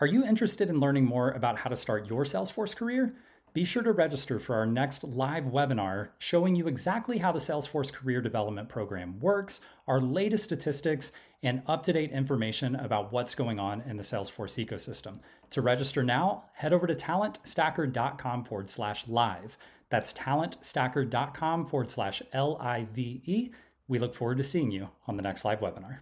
Are you interested in learning more about how to start your Salesforce career? Be sure to register for our next live webinar showing you exactly how the Salesforce Career Development Program works, our latest statistics, and up to date information about what's going on in the Salesforce ecosystem. To register now, head over to talentstacker.com forward slash live. That's talentstacker.com forward slash L I V E. We look forward to seeing you on the next live webinar.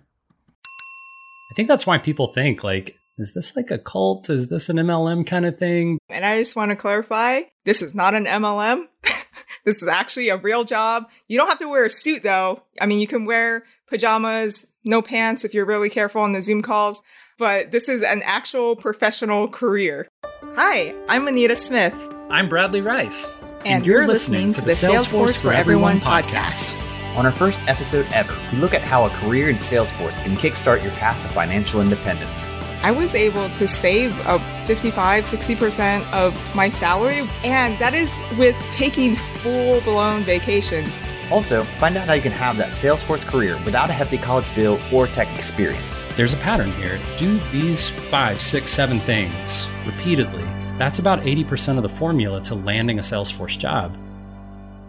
I think that's why people think like is this like a cult? Is this an MLM kind of thing? And I just want to clarify this is not an MLM. this is actually a real job. You don't have to wear a suit though. I mean, you can wear pajamas, no pants if you're really careful on the Zoom calls, but this is an actual professional career. Hi, I'm Anita Smith. I'm Bradley Rice. And, and you're, you're listening, listening, to the Salesforce, Salesforce for Everyone podcast. On our first episode ever, we look at how a career in Salesforce can kickstart your path to financial independence. I was able to save a 55, 60% of my salary, and that is with taking full blown vacations. Also, find out how you can have that Salesforce career without a hefty college bill or tech experience. There's a pattern here. Do these five, six, seven things repeatedly. That's about 80% of the formula to landing a Salesforce job.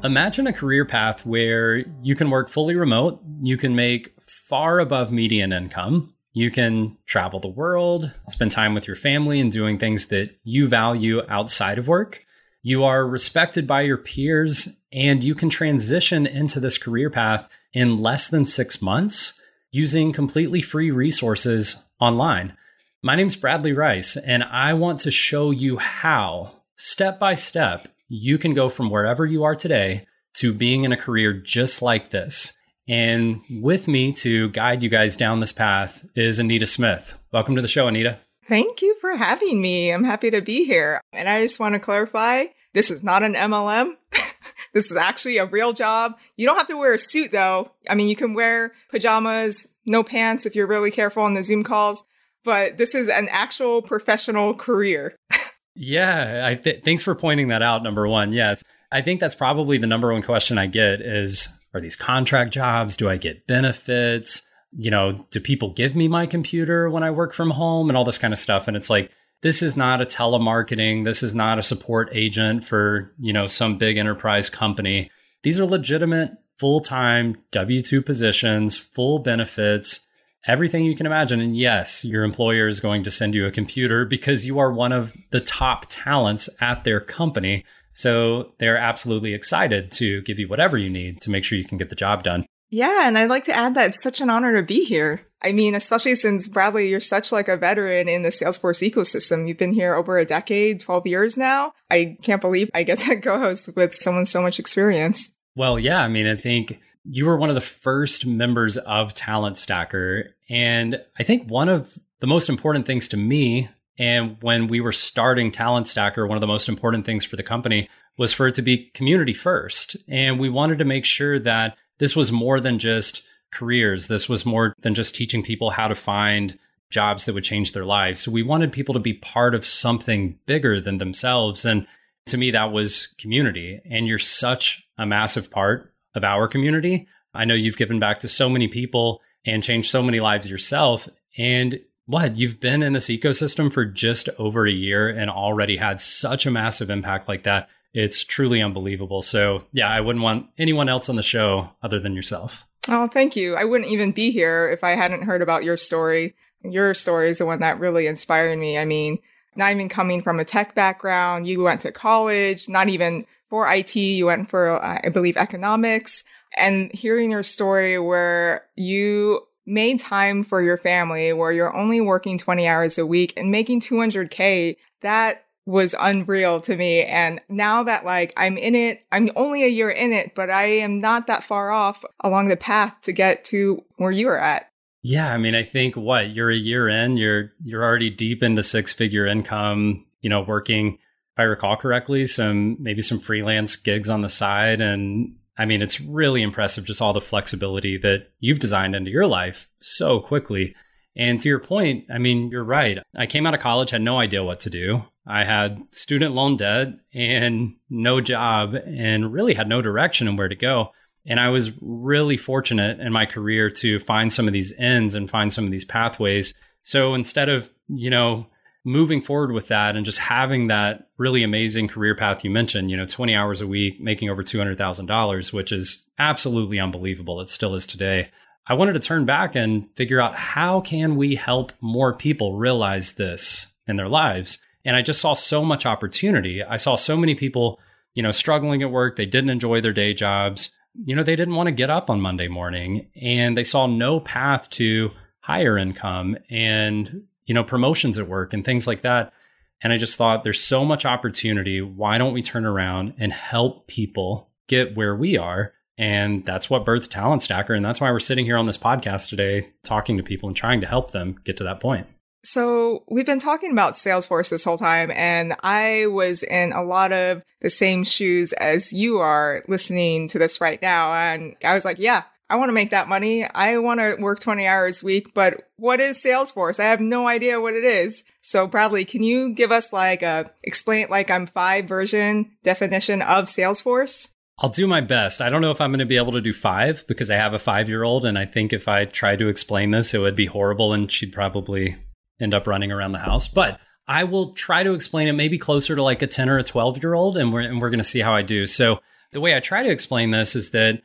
Imagine a career path where you can work fully remote, you can make far above median income, you can travel the world, spend time with your family, and doing things that you value outside of work. You are respected by your peers, and you can transition into this career path in less than six months using completely free resources online. My name's Bradley Rice, and I want to show you how, step by step, you can go from wherever you are today to being in a career just like this. And with me to guide you guys down this path is Anita Smith. Welcome to the show, Anita. Thank you for having me. I'm happy to be here. And I just want to clarify this is not an MLM. this is actually a real job. You don't have to wear a suit though. I mean, you can wear pajamas, no pants if you're really careful on the Zoom calls, but this is an actual professional career. yeah, th- thanks for pointing that out. Number one, yes, I think that's probably the number one question I get is are these contract jobs? Do I get benefits? You know, do people give me my computer when I work from home and all this kind of stuff? And it's like, this is not a telemarketing. This is not a support agent for, you know, some big enterprise company. These are legitimate full time W 2 positions, full benefits, everything you can imagine. And yes, your employer is going to send you a computer because you are one of the top talents at their company. So they're absolutely excited to give you whatever you need to make sure you can get the job done. Yeah, and I'd like to add that it's such an honor to be here. I mean, especially since Bradley, you're such like a veteran in the Salesforce ecosystem. You've been here over a decade, 12 years now. I can't believe I get to co-host with someone so much experience. Well, yeah, I mean, I think you were one of the first members of Talent Stacker. And I think one of the most important things to me and when we were starting Talent Stacker, one of the most important things for the company was for it to be community first. And we wanted to make sure that this was more than just careers. This was more than just teaching people how to find jobs that would change their lives. So we wanted people to be part of something bigger than themselves. And to me, that was community. And you're such a massive part of our community. I know you've given back to so many people and changed so many lives yourself. And what you've been in this ecosystem for just over a year and already had such a massive impact like that. It's truly unbelievable. So, yeah, I wouldn't want anyone else on the show other than yourself. Oh, thank you. I wouldn't even be here if I hadn't heard about your story. Your story is the one that really inspired me. I mean, not even coming from a tech background, you went to college, not even for IT, you went for, uh, I believe, economics. And hearing your story where you made time for your family where you're only working 20 hours a week and making 200K, that was unreal to me. And now that like I'm in it, I'm only a year in it, but I am not that far off along the path to get to where you are at. Yeah, I mean, I think what you're a year in, you're you're already deep into six figure income. You know, working, if I recall correctly, some maybe some freelance gigs on the side, and I mean, it's really impressive just all the flexibility that you've designed into your life so quickly. And to your point, I mean, you're right. I came out of college, had no idea what to do. I had student loan debt and no job and really had no direction and where to go. And I was really fortunate in my career to find some of these ends and find some of these pathways. So instead of, you know, moving forward with that and just having that really amazing career path you mentioned, you know, 20 hours a week, making over $200,000, which is absolutely unbelievable. It still is today. I wanted to turn back and figure out how can we help more people realize this in their lives. And I just saw so much opportunity. I saw so many people, you know, struggling at work. They didn't enjoy their day jobs. You know, they didn't want to get up on Monday morning and they saw no path to higher income and, you know, promotions at work and things like that. And I just thought there's so much opportunity. Why don't we turn around and help people get where we are? And that's what birthed Talent Stacker. And that's why we're sitting here on this podcast today, talking to people and trying to help them get to that point. So we've been talking about Salesforce this whole time, and I was in a lot of the same shoes as you are listening to this right now. And I was like, yeah, I want to make that money. I want to work 20 hours a week, but what is Salesforce? I have no idea what it is. So Bradley, can you give us like a explain like I'm five version definition of Salesforce? I'll do my best. I don't know if I'm going to be able to do five because I have a five year old. And I think if I tried to explain this, it would be horrible and she'd probably end up running around the house. But I will try to explain it maybe closer to like a 10 or a 12 year old. And we're, and we're going to see how I do. So the way I try to explain this is that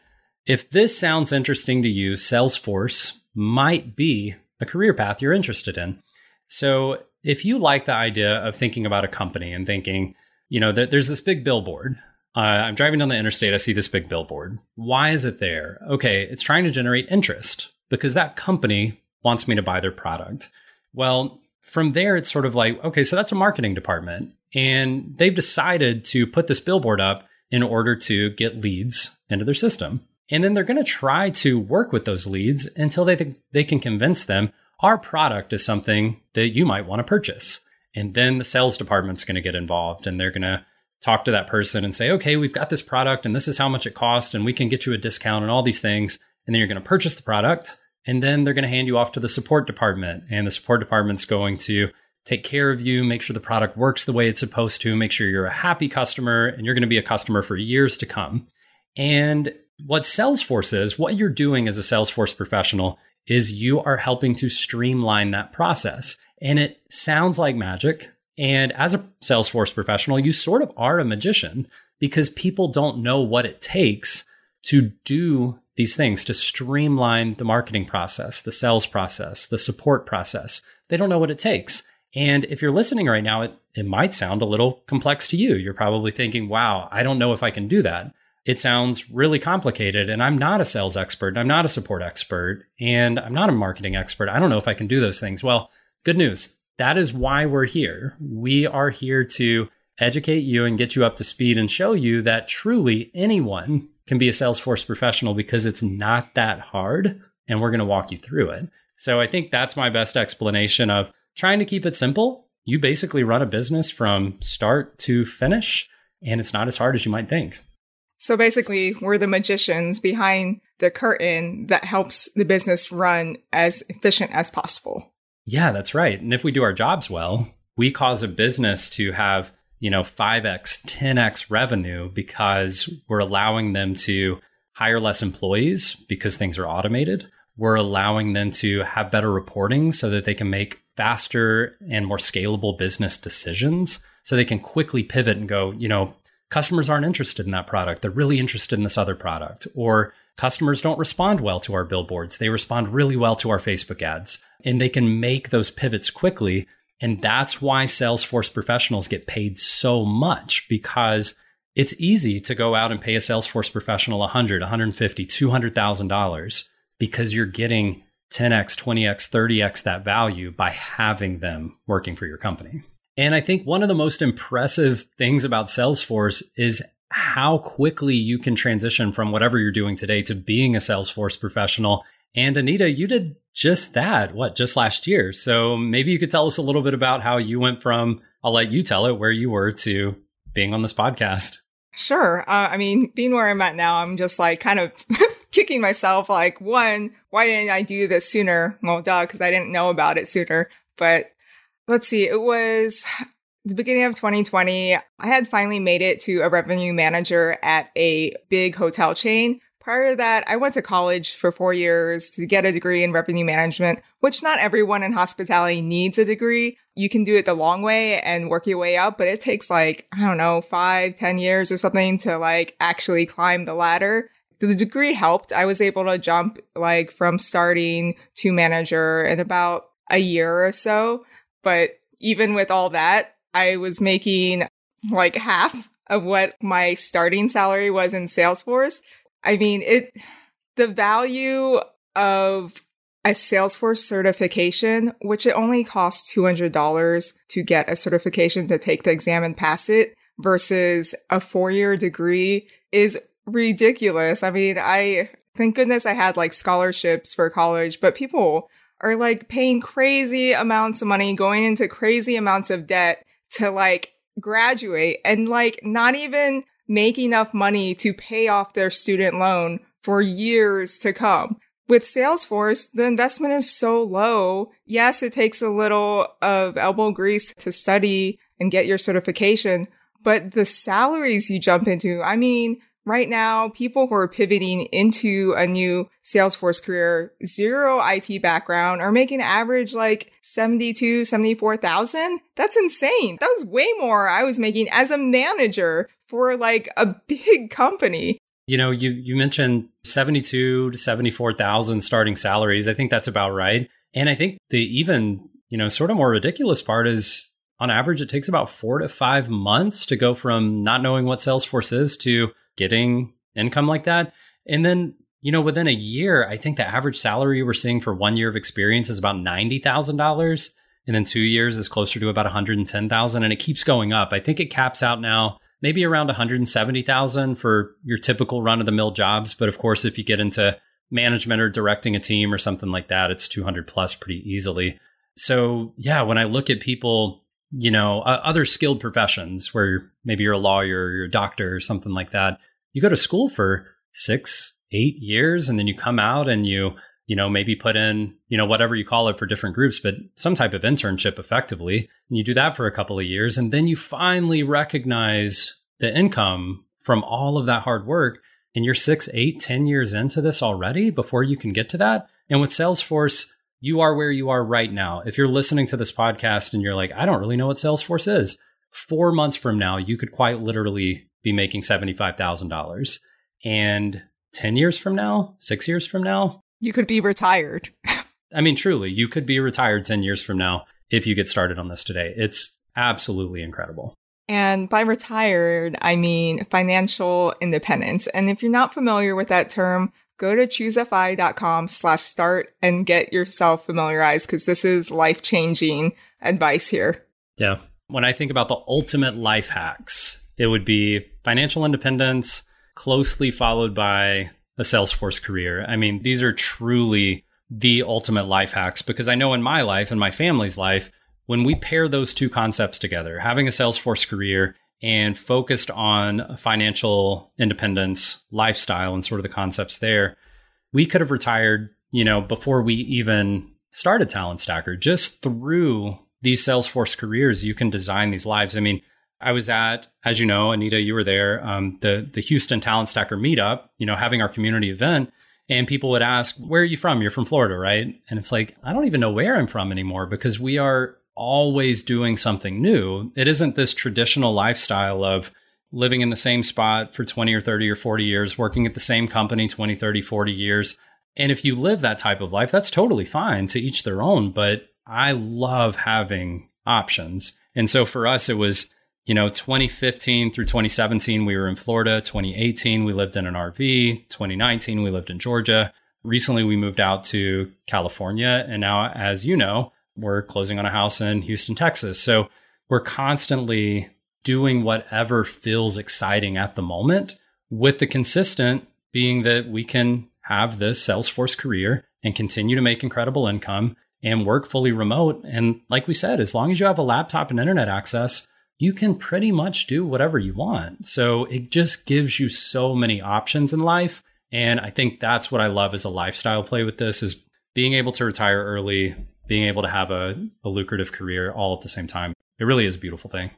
if this sounds interesting to you, Salesforce might be a career path you're interested in. So if you like the idea of thinking about a company and thinking, you know, that there's this big billboard uh, I'm driving down the interstate. I see this big billboard. Why is it there? Okay, it's trying to generate interest because that company wants me to buy their product. Well, from there, it's sort of like, okay, so that's a marketing department. And they've decided to put this billboard up in order to get leads into their system. And then they're going to try to work with those leads until they think they can convince them our product is something that you might want to purchase. And then the sales department's going to get involved and they're going to talk to that person and say, okay, we've got this product and this is how much it costs and we can get you a discount and all these things. And then you're going to purchase the product and then they're going to hand you off to the support department and the support department's going to take care of you, make sure the product works the way it's supposed to, make sure you're a happy customer and you're going to be a customer for years to come. And what Salesforce is, what you're doing as a Salesforce professional is you are helping to streamline that process. And it sounds like magic. And as a Salesforce professional, you sort of are a magician because people don't know what it takes to do these things, to streamline the marketing process, the sales process, the support process. They don't know what it takes. And if you're listening right now, it, it might sound a little complex to you. You're probably thinking, wow, I don't know if I can do that. It sounds really complicated. And I'm not a sales expert. And I'm not a support expert. And I'm not a marketing expert. I don't know if I can do those things. Well, good news. That is why we're here. We are here to educate you and get you up to speed and show you that truly anyone can be a Salesforce professional because it's not that hard. And we're going to walk you through it. So I think that's my best explanation of trying to keep it simple. You basically run a business from start to finish, and it's not as hard as you might think. So basically, we're the magicians behind the curtain that helps the business run as efficient as possible. Yeah, that's right. And if we do our jobs well, we cause a business to have, you know, 5x, 10x revenue because we're allowing them to hire less employees because things are automated. We're allowing them to have better reporting so that they can make faster and more scalable business decisions. So they can quickly pivot and go, you know, customers aren't interested in that product. They're really interested in this other product. Or Customers don't respond well to our billboards. They respond really well to our Facebook ads, and they can make those pivots quickly. And that's why Salesforce professionals get paid so much because it's easy to go out and pay a Salesforce professional 100, 150, 200,000 dollars because you're getting 10x, 20x, 30x that value by having them working for your company. And I think one of the most impressive things about Salesforce is how quickly you can transition from whatever you're doing today to being a Salesforce professional. And Anita, you did just that, what, just last year. So maybe you could tell us a little bit about how you went from, I'll let you tell it, where you were to being on this podcast. Sure. Uh, I mean, being where I'm at now, I'm just like kind of kicking myself. Like, one, why didn't I do this sooner? Well, duh, because I didn't know about it sooner. But let's see, it was the beginning of 2020, I had finally made it to a revenue manager at a big hotel chain. Prior to that, I went to college for four years to get a degree in revenue management, which not everyone in hospitality needs a degree. you can do it the long way and work your way up, but it takes like, I don't know, five, ten years or something to like actually climb the ladder. The degree helped. I was able to jump like from starting to manager in about a year or so. But even with all that, I was making like half of what my starting salary was in Salesforce. I mean, it, the value of a Salesforce certification, which it only costs $200 to get a certification to take the exam and pass it versus a four year degree is ridiculous. I mean, I, thank goodness I had like scholarships for college, but people are like paying crazy amounts of money, going into crazy amounts of debt to like graduate and like not even make enough money to pay off their student loan for years to come. With Salesforce, the investment is so low. Yes, it takes a little of elbow grease to study and get your certification, but the salaries you jump into, I mean, right now, people who are pivoting into a new Salesforce career, zero IT background, are making average like 72, 74,000. That's insane. That was way more I was making as a manager for like a big company. You know, you you mentioned 72 to 74,000 starting salaries. I think that's about right. And I think the even, you know, sort of more ridiculous part is on average it takes about 4 to 5 months to go from not knowing what Salesforce is to getting income like that. And then, you know, within a year, I think the average salary we're seeing for one year of experience is about $90,000. And then two years is closer to about 110,000 and it keeps going up. I think it caps out now maybe around 170,000 for your typical run of the mill jobs. But of course, if you get into management or directing a team or something like that, it's 200 plus pretty easily. So yeah, when I look at people you know, uh, other skilled professions where maybe you're a lawyer, or you're a doctor, or something like that. You go to school for six, eight years, and then you come out and you, you know, maybe put in, you know, whatever you call it for different groups, but some type of internship effectively. And you do that for a couple of years, and then you finally recognize the income from all of that hard work. And you're six, eight, ten years into this already before you can get to that. And with Salesforce, you are where you are right now. If you're listening to this podcast and you're like, I don't really know what Salesforce is, four months from now, you could quite literally be making $75,000. And 10 years from now, six years from now, you could be retired. I mean, truly, you could be retired 10 years from now if you get started on this today. It's absolutely incredible. And by retired, I mean financial independence. And if you're not familiar with that term, go to choosefi.com slash start and get yourself familiarized because this is life changing advice here. Yeah. When I think about the ultimate life hacks, it would be financial independence, closely followed by a Salesforce career. I mean, these are truly the ultimate life hacks because I know in my life and my family's life, when we pair those two concepts together, having a Salesforce career and focused on financial independence, lifestyle, and sort of the concepts there, we could have retired, you know, before we even started Talent Stacker. Just through these Salesforce careers, you can design these lives. I mean, I was at, as you know, Anita, you were there, um, the the Houston Talent Stacker meetup. You know, having our community event, and people would ask, "Where are you from? You're from Florida, right?" And it's like I don't even know where I'm from anymore because we are always doing something new. It isn't this traditional lifestyle of living in the same spot for 20 or 30 or 40 years, working at the same company 20, 30, 40 years. And if you live that type of life, that's totally fine to each their own. But I love having options. And so for us, it was, you know, 2015 through 2017, we were in Florida. 2018, we lived in an RV. 2019, we lived in Georgia. Recently, we moved out to California. And now, as you know, we're closing on a house in Houston, Texas. So we're constantly doing whatever feels exciting at the moment, with the consistent being that we can have this Salesforce career and continue to make incredible income and work fully remote. And like we said, as long as you have a laptop and internet access, you can pretty much do whatever you want. So it just gives you so many options in life. And I think that's what I love as a lifestyle play with this is being able to retire early, being able to have a, a lucrative career all at the same time. It really is a beautiful thing.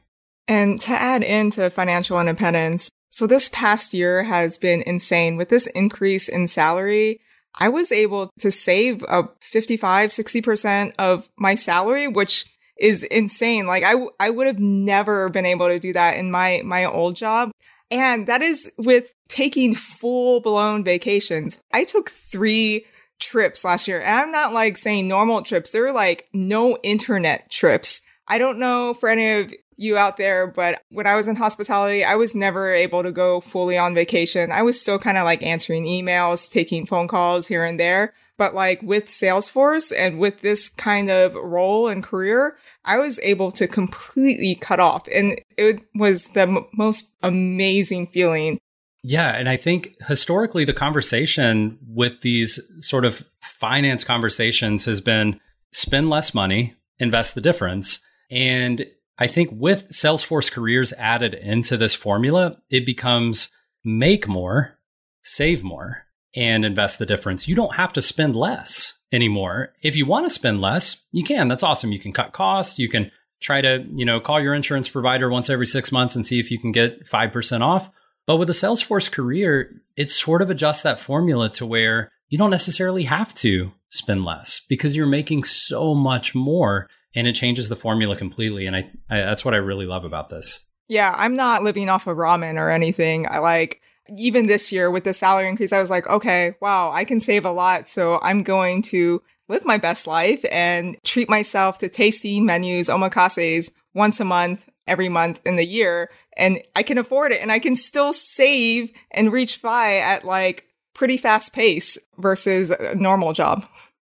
And to add into financial independence, so this past year has been insane. With this increase in salary, I was able to save a 55, 60% of my salary, which is insane. Like I, would have never been able to do that in my, my old job. And that is with taking full blown vacations. I took three trips last year. And I'm not like saying normal trips. They're like no internet trips. I don't know for any of you out there, but when I was in hospitality, I was never able to go fully on vacation. I was still kind of like answering emails, taking phone calls here and there. But like with Salesforce and with this kind of role and career, I was able to completely cut off. And it was the m- most amazing feeling. Yeah. And I think historically, the conversation with these sort of finance conversations has been spend less money, invest the difference. And I think with Salesforce careers added into this formula, it becomes make more, save more, and invest the difference. You don't have to spend less anymore. If you want to spend less, you can. That's awesome. You can cut costs. You can try to, you know, call your insurance provider once every six months and see if you can get 5% off. But with a Salesforce career, it sort of adjusts that formula to where you don't necessarily have to spend less because you're making so much more and it changes the formula completely. And I, I that's what I really love about this. Yeah, I'm not living off of ramen or anything. I like even this year with the salary increase, I was like, okay, wow, I can save a lot. So I'm going to live my best life and treat myself to tasty menus, omakases once a month, every month in the year. And I can afford it and I can still save and reach FI at like pretty fast pace versus a normal job.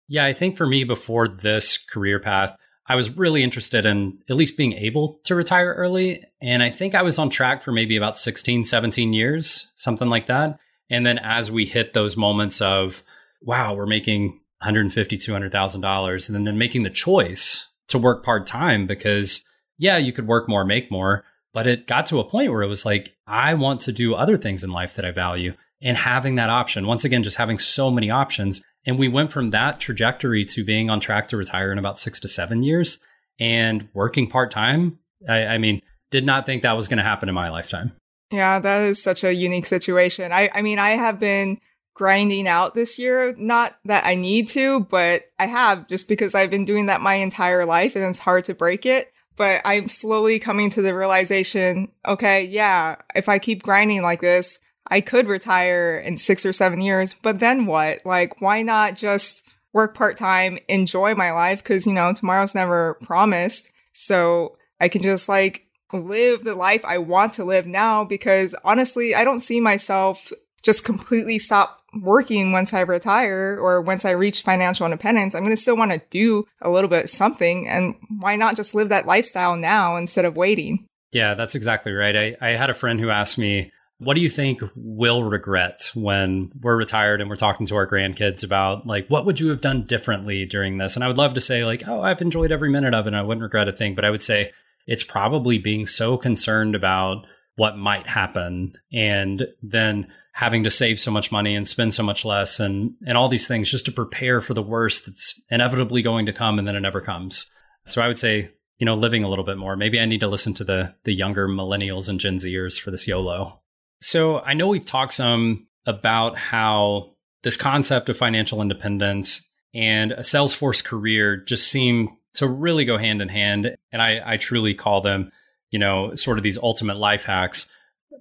Yeah, I think for me before this career path, I was really interested in at least being able to retire early. And I think I was on track for maybe about 16, 17 years, something like that. And then as we hit those moments of, wow, we're making $150,000, $200,000, and then making the choice to work part time because, yeah, you could work more, make more. But it got to a point where it was like, I want to do other things in life that I value. And having that option, once again, just having so many options and we went from that trajectory to being on track to retire in about six to seven years and working part time. I, I, mean, did not think that was going to happen in my lifetime. Yeah, that is such a unique situation. I, I mean, I have been grinding out this year. Not that I need to, but I have just because I've been doing that my entire life and it's hard to break it. But I'm slowly coming to the realization, okay, yeah, if I keep grinding like this, I could retire in six or seven years, but then what? Like, why not just work part time, enjoy my life? Cause, you know, tomorrow's never promised. So I can just like live the life I want to live now because honestly, I don't see myself just completely stop working once I retire or once I reach financial independence. I'm going to still want to do a little bit something. And why not just live that lifestyle now instead of waiting? Yeah, that's exactly right. I, I had a friend who asked me, what do you think we'll regret when we're retired and we're talking to our grandkids about like what would you have done differently during this? And I would love to say like, oh, I've enjoyed every minute of it and I wouldn't regret a thing, but I would say it's probably being so concerned about what might happen and then having to save so much money and spend so much less and and all these things just to prepare for the worst that's inevitably going to come and then it never comes. So I would say, you know, living a little bit more. Maybe I need to listen to the the younger millennials and Gen Zers for this YOLO. So I know we've talked some about how this concept of financial independence and a Salesforce career just seem to really go hand in hand. And I, I truly call them, you know, sort of these ultimate life hacks.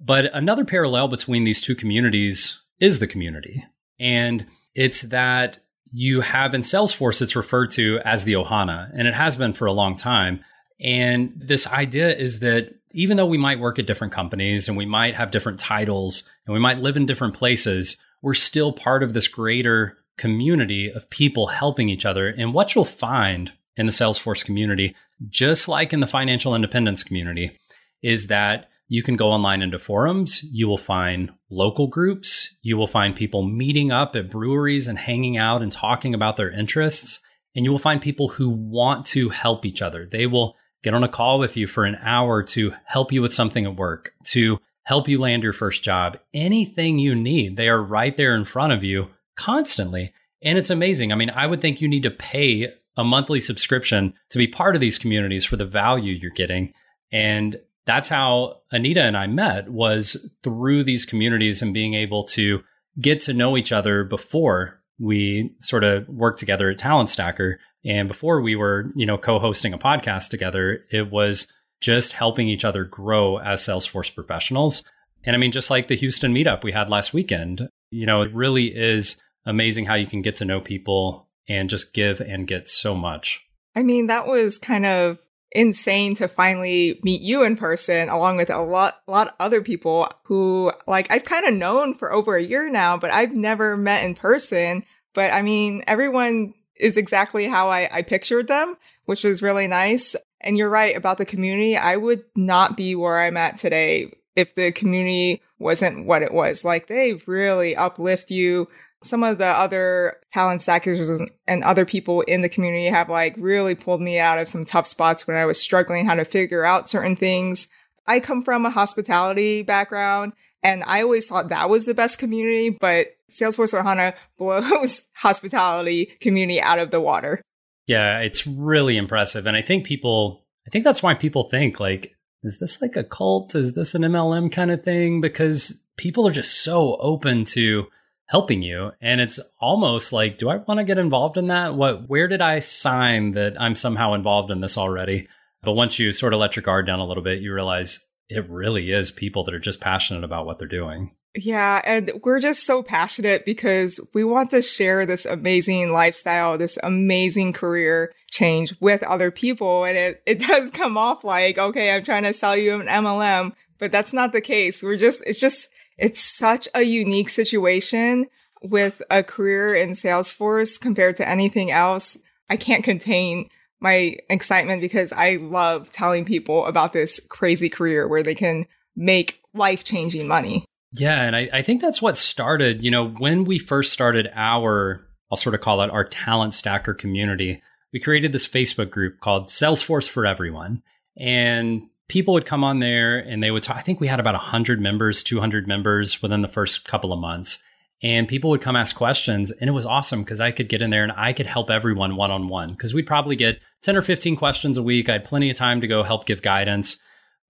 But another parallel between these two communities is the community. And it's that you have in Salesforce, it's referred to as the Ohana, and it has been for a long time. And this idea is that even though we might work at different companies and we might have different titles and we might live in different places, we're still part of this greater community of people helping each other. And what you'll find in the Salesforce community, just like in the financial independence community, is that you can go online into forums. You will find local groups. You will find people meeting up at breweries and hanging out and talking about their interests. And you will find people who want to help each other. They will get on a call with you for an hour to help you with something at work, to help you land your first job, anything you need. They are right there in front of you constantly. And it's amazing. I mean, I would think you need to pay a monthly subscription to be part of these communities for the value you're getting. And that's how Anita and I met was through these communities and being able to get to know each other before we sort of worked together at Talent Stacker. And before we were, you know, co-hosting a podcast together, it was just helping each other grow as Salesforce professionals. And I mean, just like the Houston meetup we had last weekend, you know, it really is amazing how you can get to know people and just give and get so much. I mean, that was kind of insane to finally meet you in person along with a lot a lot of other people who like I've kind of known for over a year now but I've never met in person. But I mean everyone is exactly how I, I pictured them which was really nice. And you're right about the community. I would not be where I'm at today if the community wasn't what it was. Like they really uplift you some of the other talent stackers and other people in the community have like really pulled me out of some tough spots when I was struggling how to figure out certain things. I come from a hospitality background and I always thought that was the best community, but Salesforce Ohana blows hospitality community out of the water. Yeah, it's really impressive. And I think people, I think that's why people think like, is this like a cult? Is this an MLM kind of thing? Because people are just so open to helping you. And it's almost like do i want to get involved in that? What where did i sign that i'm somehow involved in this already? But once you sort of let your guard down a little bit you realize it really is people that are just passionate about what they're doing. Yeah and we're just so passionate because we want to share this amazing lifestyle this amazing career change with other people. And it, it does come off like okay i'm trying to sell you an mlm but that's not the case. We're just it's just it's such a unique situation with a career in Salesforce compared to anything else. I can't contain my excitement because I love telling people about this crazy career where they can make life changing money. Yeah. And I, I, think that's what started, you know, when we first started our, I'll sort of call it our talent stacker community, we created this Facebook group called Salesforce for Everyone. And people would come on there and they would talk. I think we had about 100 members, 200 members within the first couple of months. And people would come ask questions. And it was awesome because I could get in there and I could help everyone one on one because we'd probably get 10 or 15 questions a week. I had plenty of time to go help give guidance.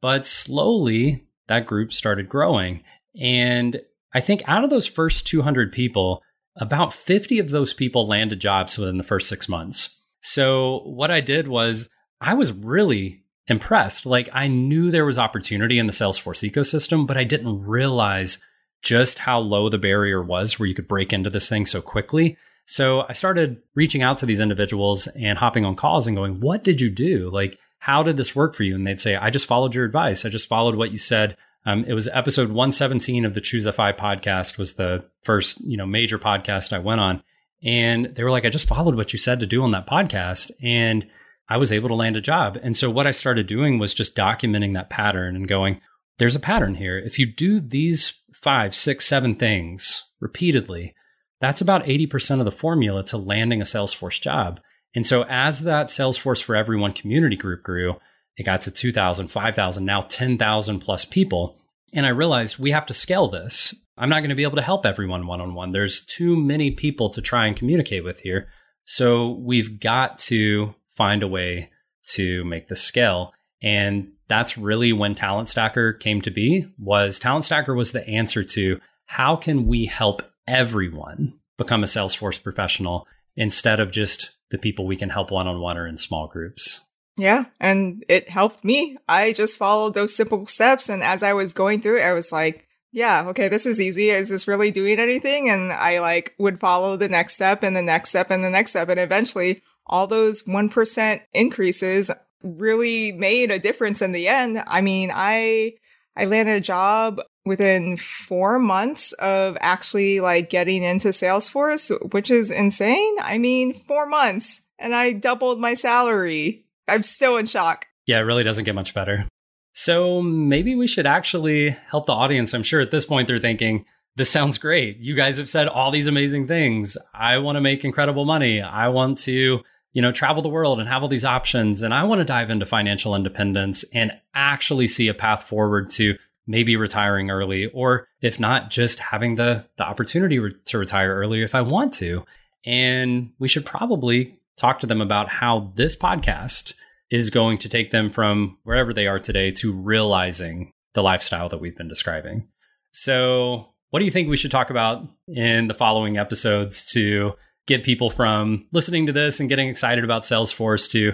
But slowly, that group started growing. And I think out of those first 200 people, about 50 of those people landed jobs within the first six months. So what I did was I was really impressed. Like I knew there was opportunity in the Salesforce ecosystem, but I didn't realize just how low the barrier was where you could break into this thing so quickly. So I started reaching out to these individuals and hopping on calls and going, What did you do? Like, how did this work for you? And they'd say, I just followed your advice. I just followed what you said. Um, it was episode 117 of the Choose FI podcast was the first, you know, major podcast I went on. And they were like, I just followed what you said to do on that podcast. And I was able to land a job. And so what I started doing was just documenting that pattern and going, there's a pattern here. If you do these five, six, seven things repeatedly, that's about 80% of the formula to landing a Salesforce job. And so as that Salesforce for Everyone community group grew, it got to 2,000, 5,000, now 10,000 plus people. And I realized we have to scale this. I'm not going to be able to help everyone one on one. There's too many people to try and communicate with here. So we've got to find a way to make this scale. And that's really when Talent Stacker came to be was Talent Stacker was the answer to how can we help everyone become a Salesforce professional instead of just the people we can help one on one or in small groups. Yeah, and it helped me. I just followed those simple steps and as I was going through it I was like, yeah, okay, this is easy. Is this really doing anything? And I like would follow the next step and the next step and the next step and eventually all those 1% increases really made a difference in the end. I mean, I, I landed a job within four months of actually like getting into Salesforce, which is insane. I mean, four months and I doubled my salary. I'm still in shock. Yeah, it really doesn't get much better. So maybe we should actually help the audience. I'm sure at this point they're thinking, this sounds great. You guys have said all these amazing things. I want to make incredible money. I want to you know, travel the world and have all these options. And I want to dive into financial independence and actually see a path forward to maybe retiring early, or if not, just having the, the opportunity re- to retire early if I want to. And we should probably talk to them about how this podcast is going to take them from wherever they are today to realizing the lifestyle that we've been describing. So what do you think we should talk about in the following episodes to get people from listening to this and getting excited about Salesforce to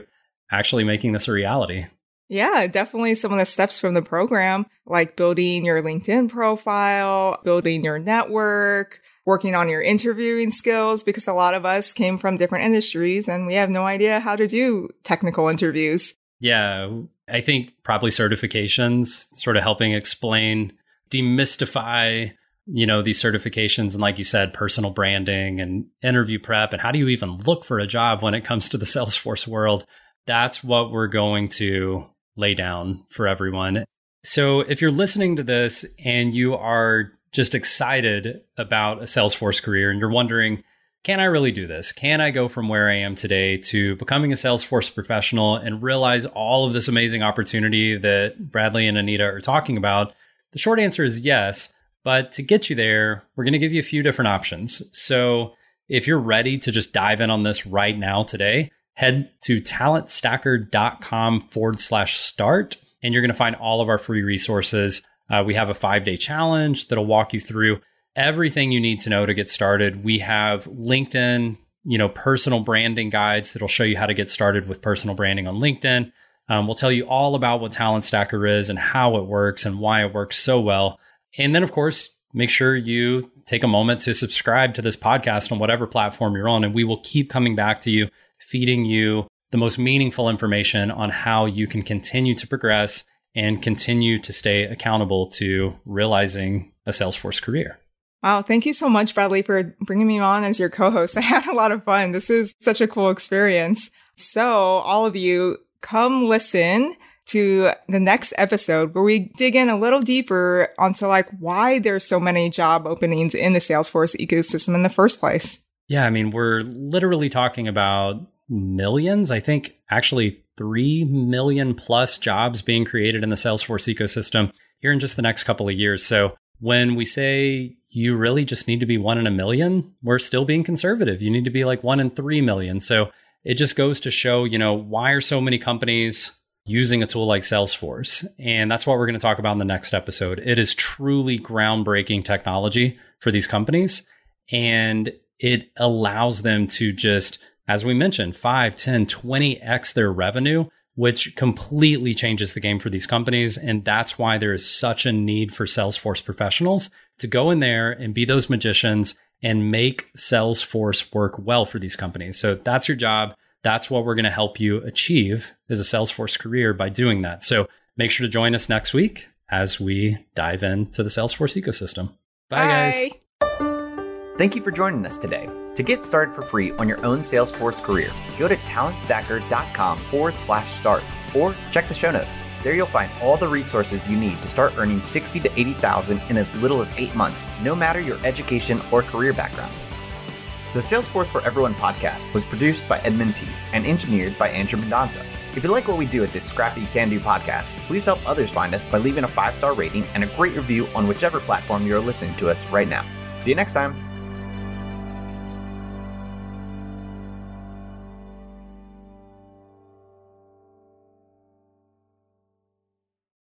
actually making this a reality? Yeah, definitely some of the steps from the program, like building your LinkedIn profile, building your network, working on your interviewing skills, because a lot of us came from different industries and we have no idea how to do technical interviews. Yeah, I think probably certifications sort of helping explain, demystify, you know, these certifications and like you said, personal branding and interview prep and how do you even look for a job when it comes to the Salesforce world? That's what we're going to lay down for everyone. So if you're listening to this and you are just excited about a Salesforce career and you're wondering, can I really do this? Can I go from where I am today to becoming a Salesforce professional and realize all of this amazing opportunity that Bradley and Anita are talking about? The short answer is yes. But to get you there, we're going to give you a few different options. So if you're ready to just dive in on this right now today, head to talentstacker.com forward slash start, and you're going to find all of our free resources. Uh, we have a five day challenge that'll walk you through everything you need to know to get started. We have LinkedIn, you know, personal branding guides that'll show you how to get started with personal branding on LinkedIn. Um, we'll tell you all about what Talent Stacker is and how it works and why it works so well. And then, of course, make sure you take a moment to subscribe to this podcast on whatever platform you're on, and we will keep coming back to you, feeding you the most meaningful information on how you can continue to progress and continue to stay accountable to realizing a Salesforce career. Wow, thank you so much, Bradley, for bringing me on as your co host. I had a lot of fun. This is such a cool experience. So, all of you, come listen to the next episode where we dig in a little deeper onto like why there's so many job openings in the Salesforce ecosystem in the first place. Yeah, I mean, we're literally talking about millions. I think actually 3 million plus jobs being created in the Salesforce ecosystem here in just the next couple of years. So when we say you really just need to be one in a million, we're still being conservative. You need to be like one in 3 million. So it just goes to show, you know, why are so many companies using a tool like Salesforce? And that's what we're going to talk about in the next episode. It is truly groundbreaking technology for these companies. And it allows them to just, as we mentioned, 5, 10, 20x their revenue which completely changes the game for these companies. And that's why there is such a need for Salesforce professionals to go in there and be those magicians and make Salesforce work well for these companies. So that's your job. That's what we're going to help you achieve as a Salesforce career by doing that. So make sure to join us next week as we dive into the Salesforce ecosystem. Bye, Bye. guys. Thank you for joining us today. To get started for free on your own Salesforce career, go to talentstacker.com forward slash start or check the show notes. There you'll find all the resources you need to start earning 60 to 80,000 in as little as 8 months, no matter your education or career background. The Salesforce for Everyone podcast was produced by Edmund T and engineered by Andrew Mendonza. If you like what we do at this scrappy can do podcast, please help others find us by leaving a five star rating and a great review on whichever platform you're listening to us right now. See you next time.